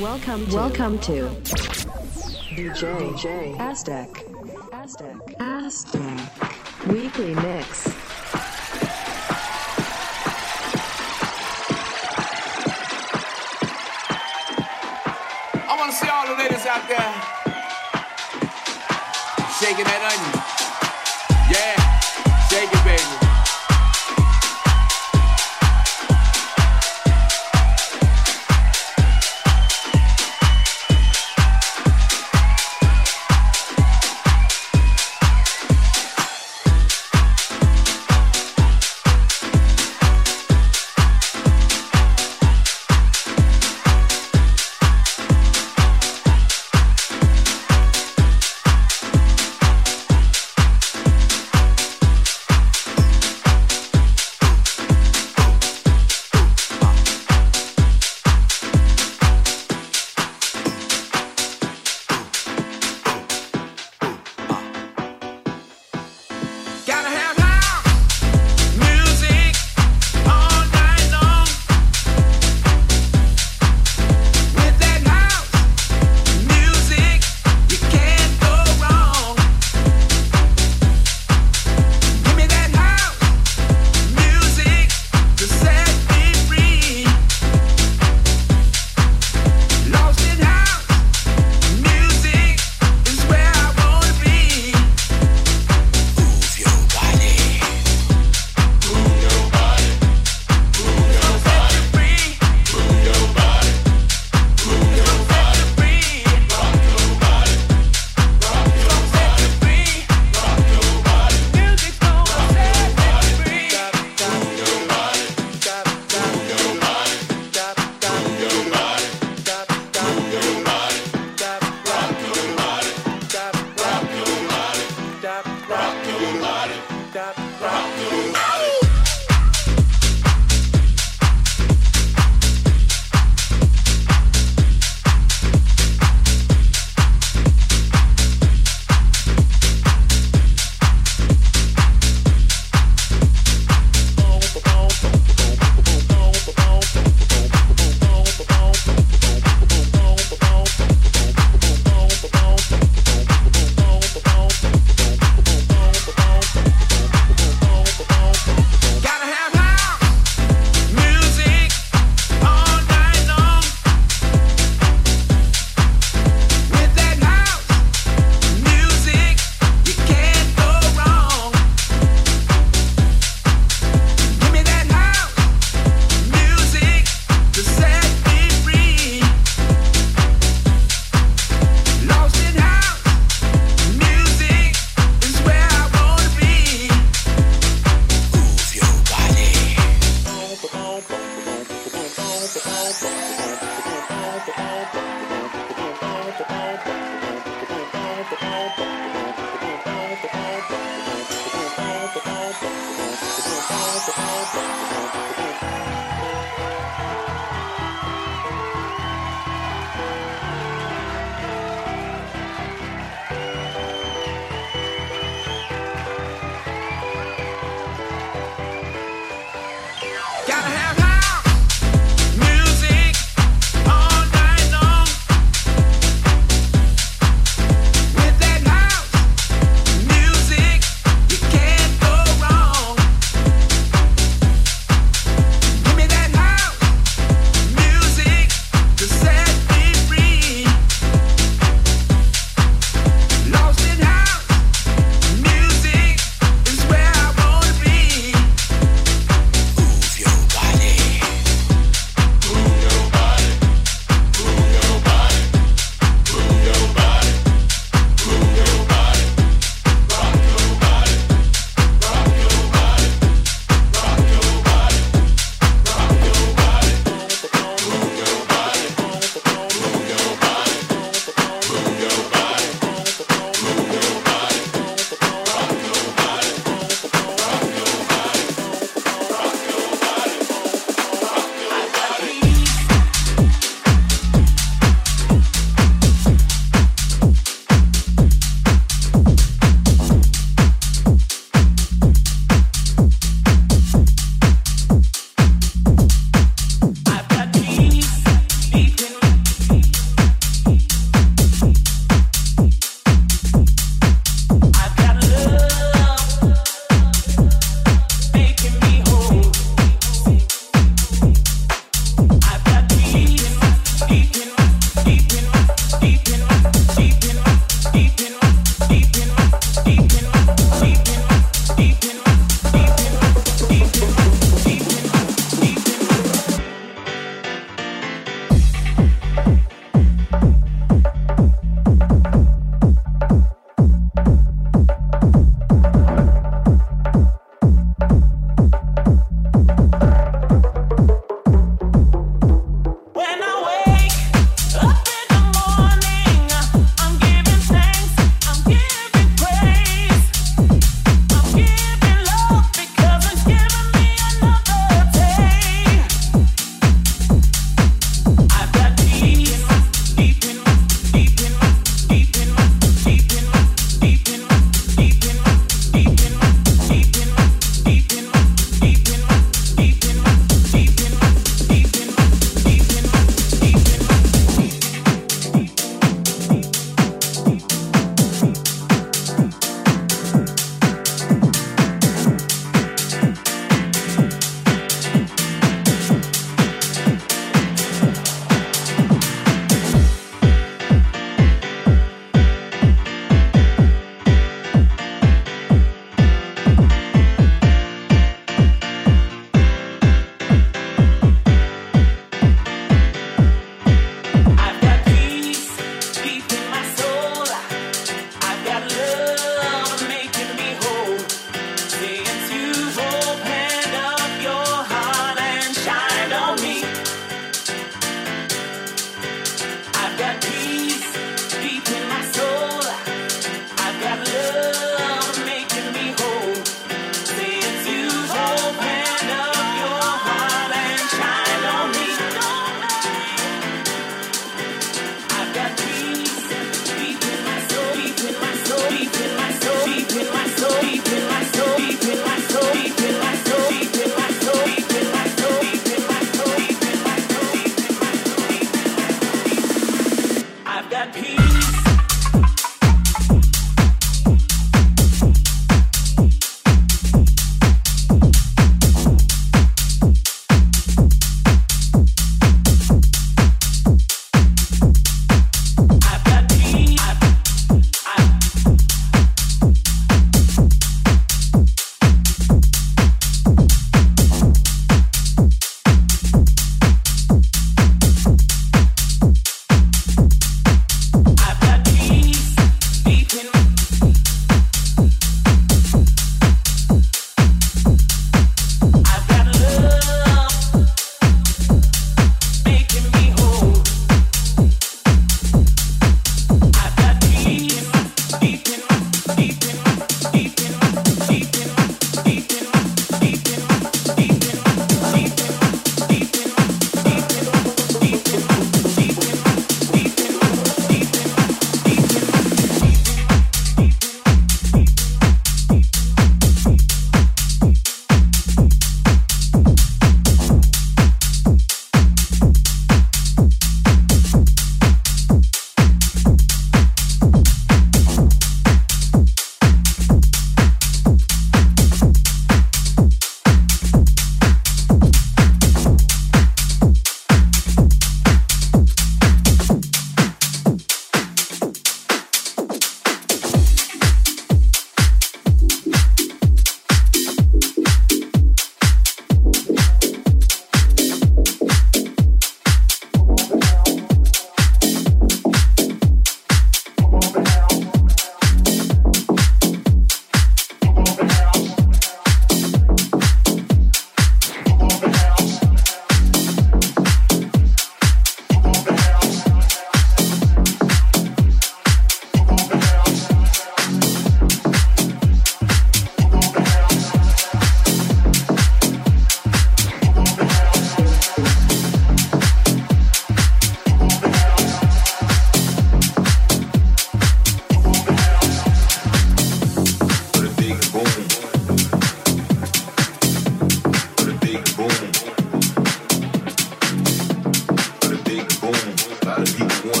Welcome, to, to DJ, DJ Aztec, Aztec, Aztec Weekly Mix. I want to see all the ladies out there shaking that onion.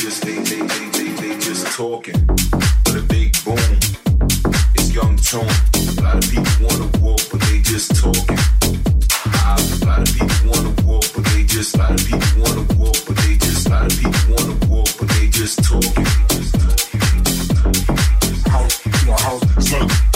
just they just talking with a big boom. It's young tone. A lot of people wanna walk, but they just talking. Ah, a lot of people wanna walk, but they just. A lot of people wanna walk, but they just. A lot of people wanna walk, but they just talking. Just talking.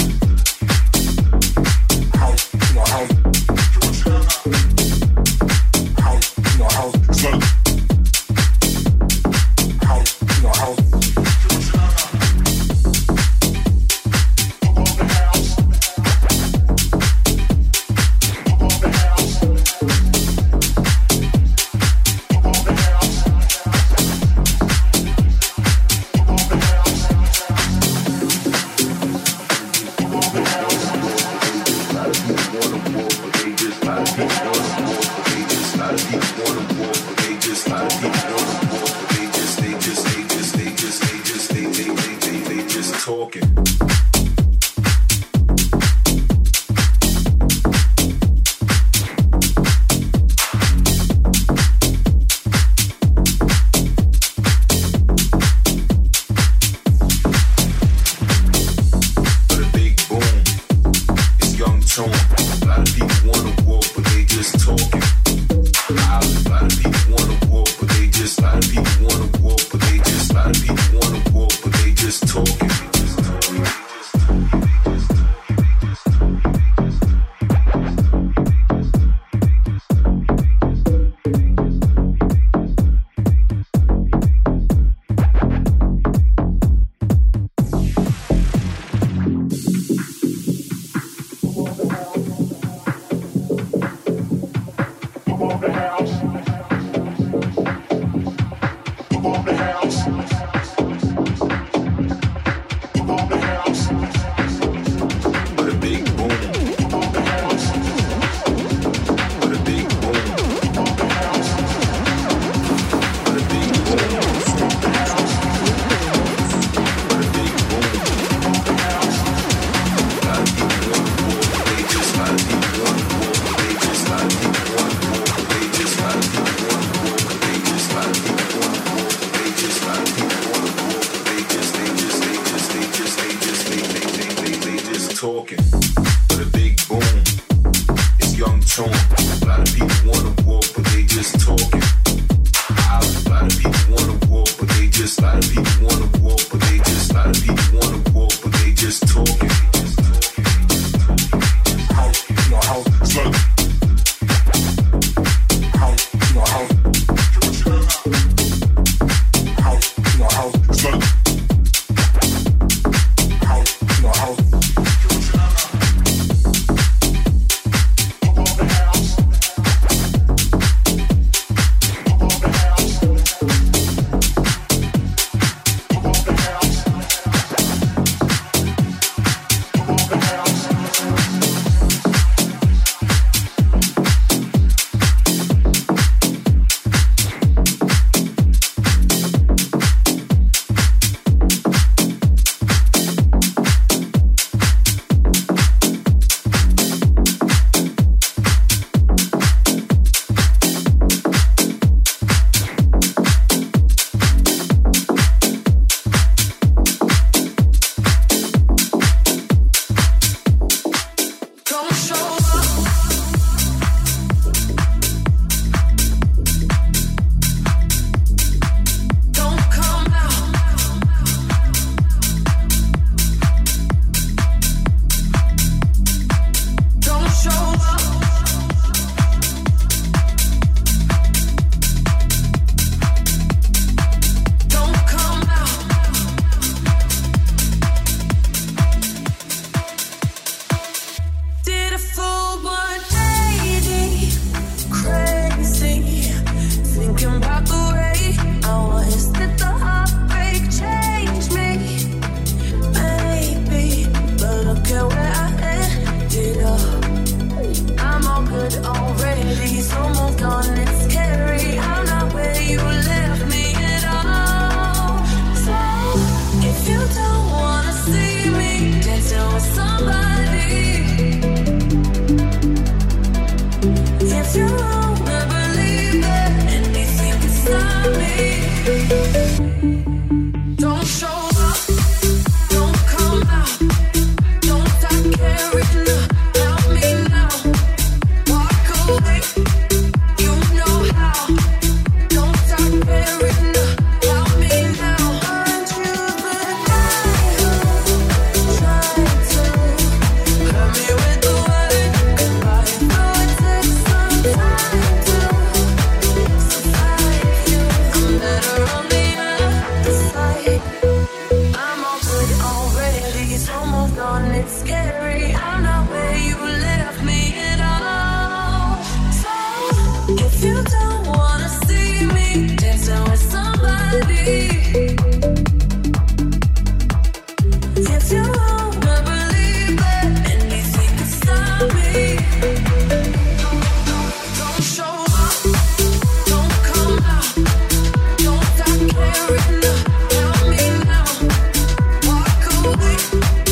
You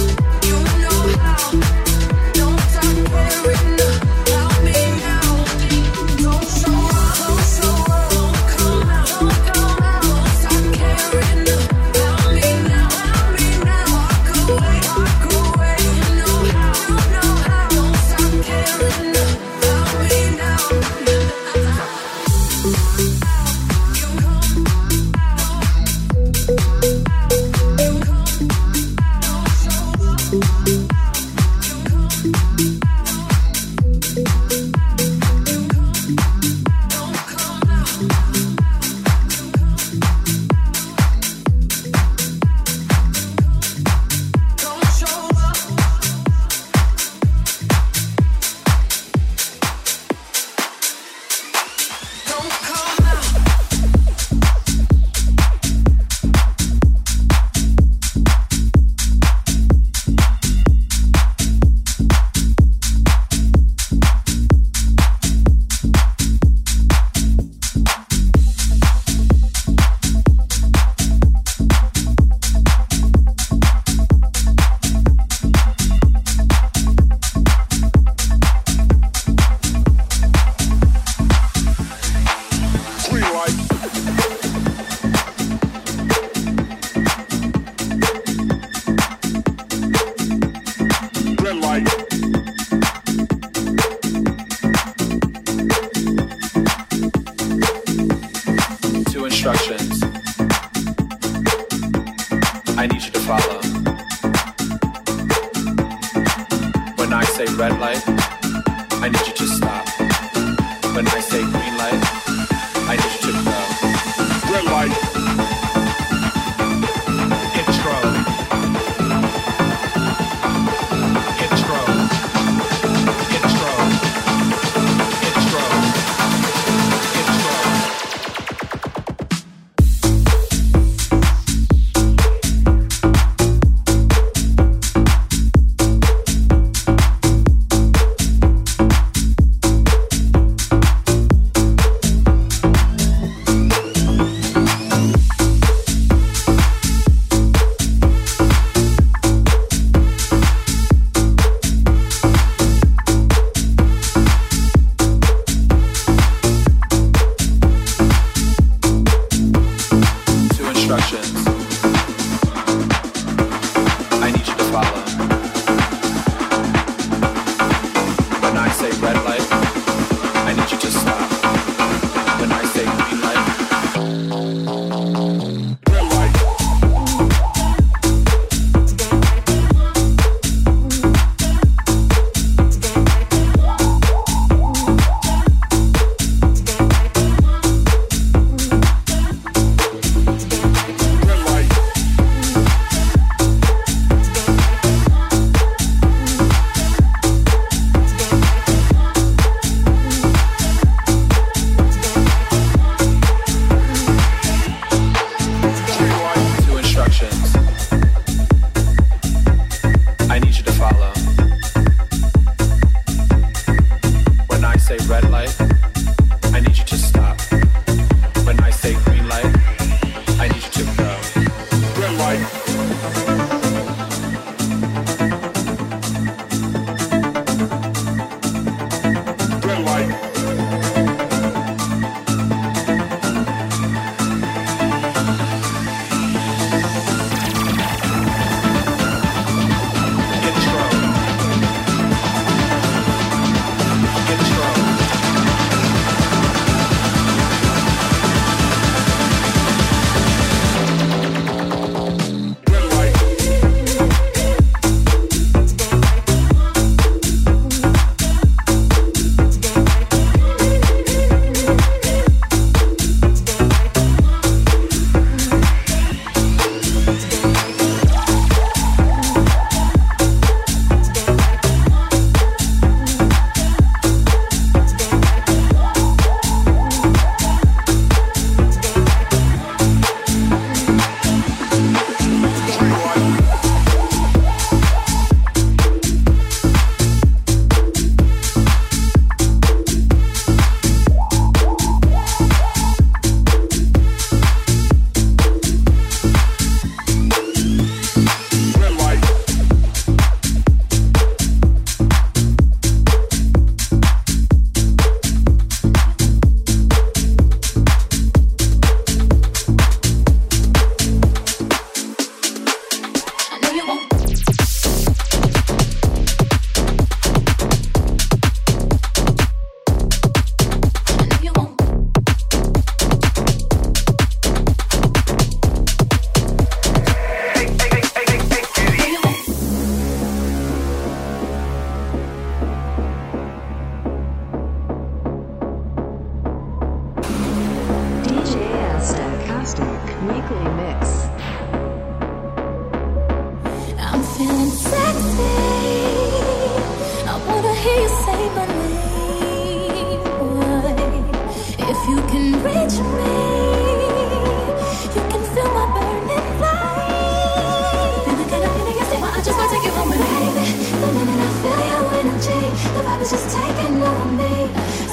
vibe is just taking over me.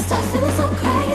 Start feeling so crazy.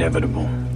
Inevitable.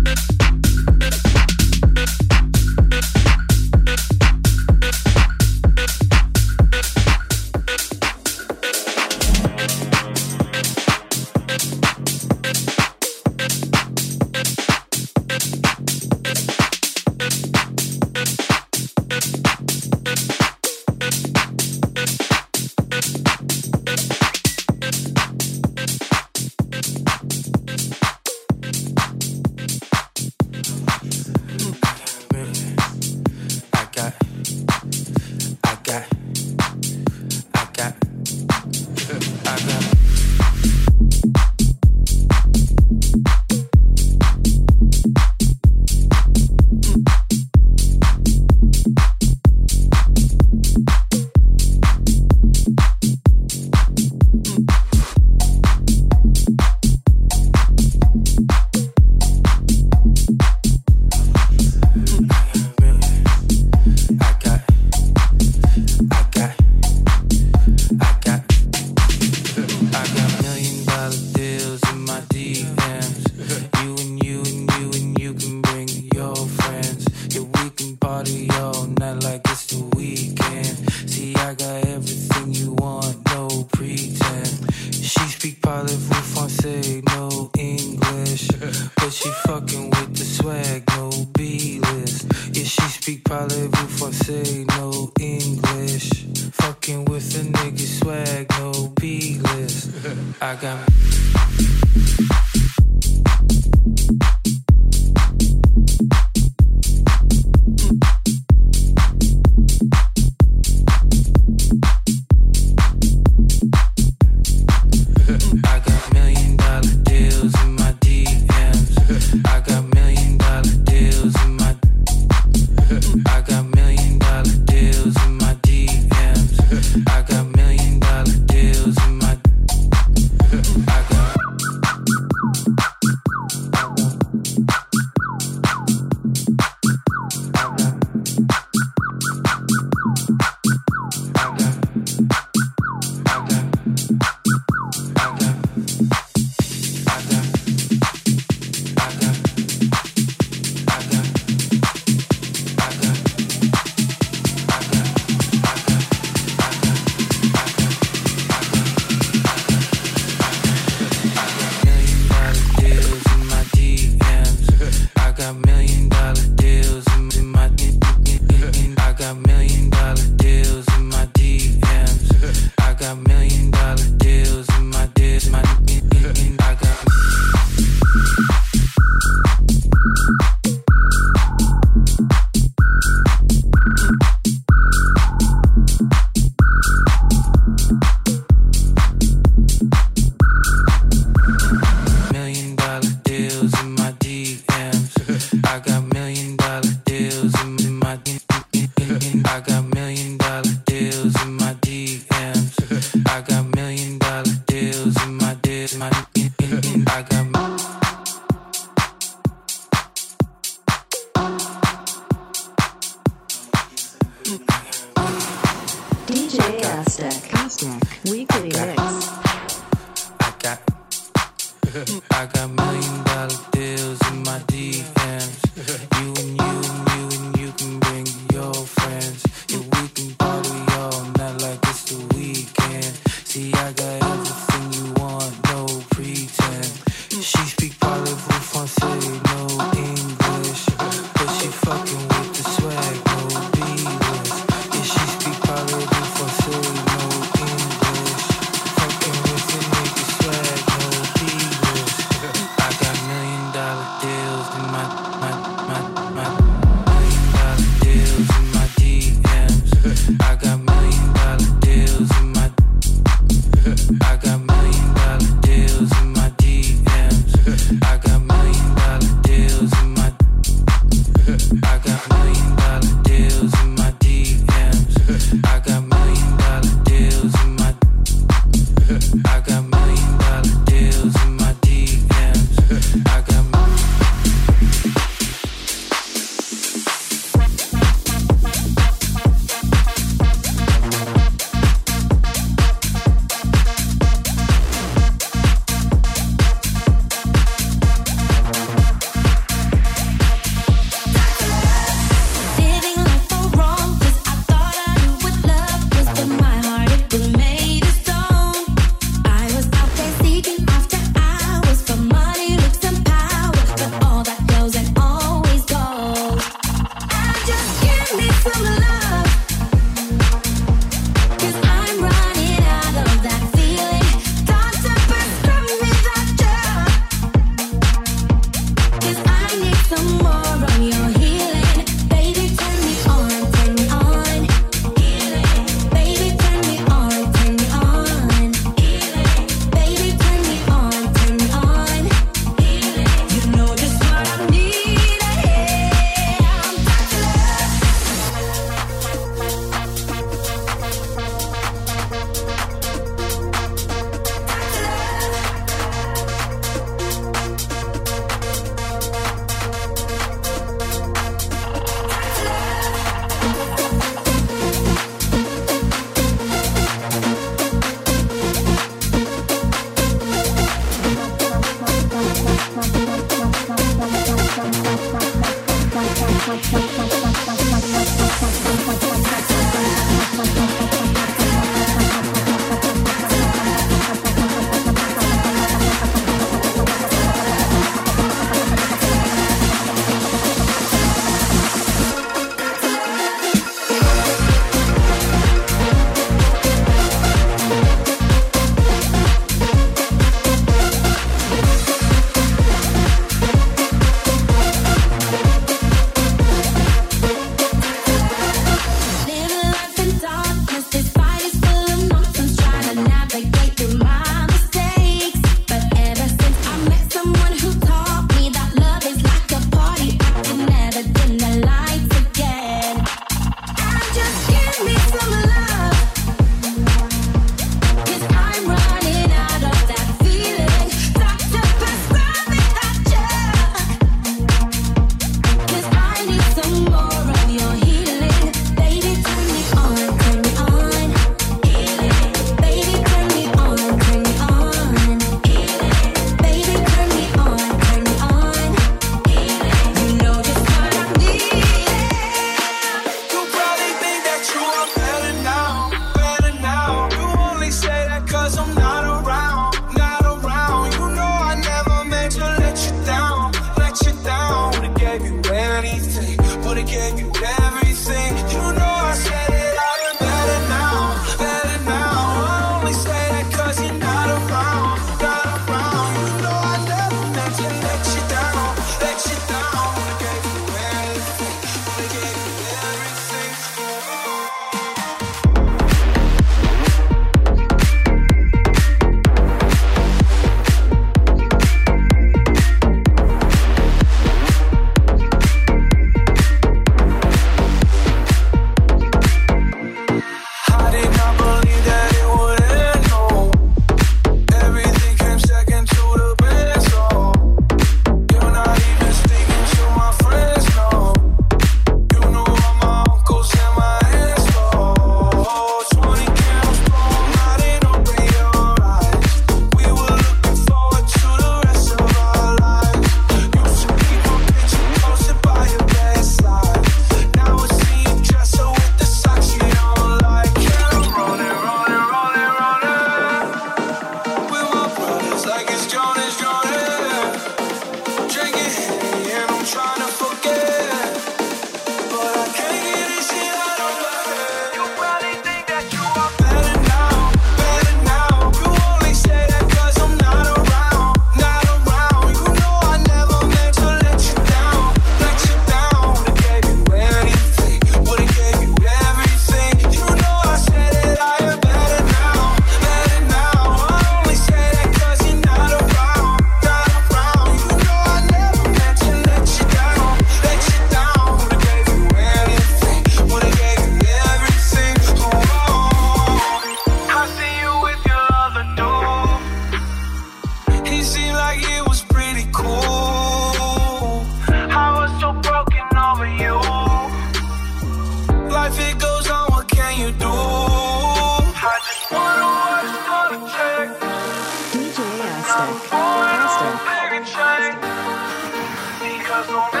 Matter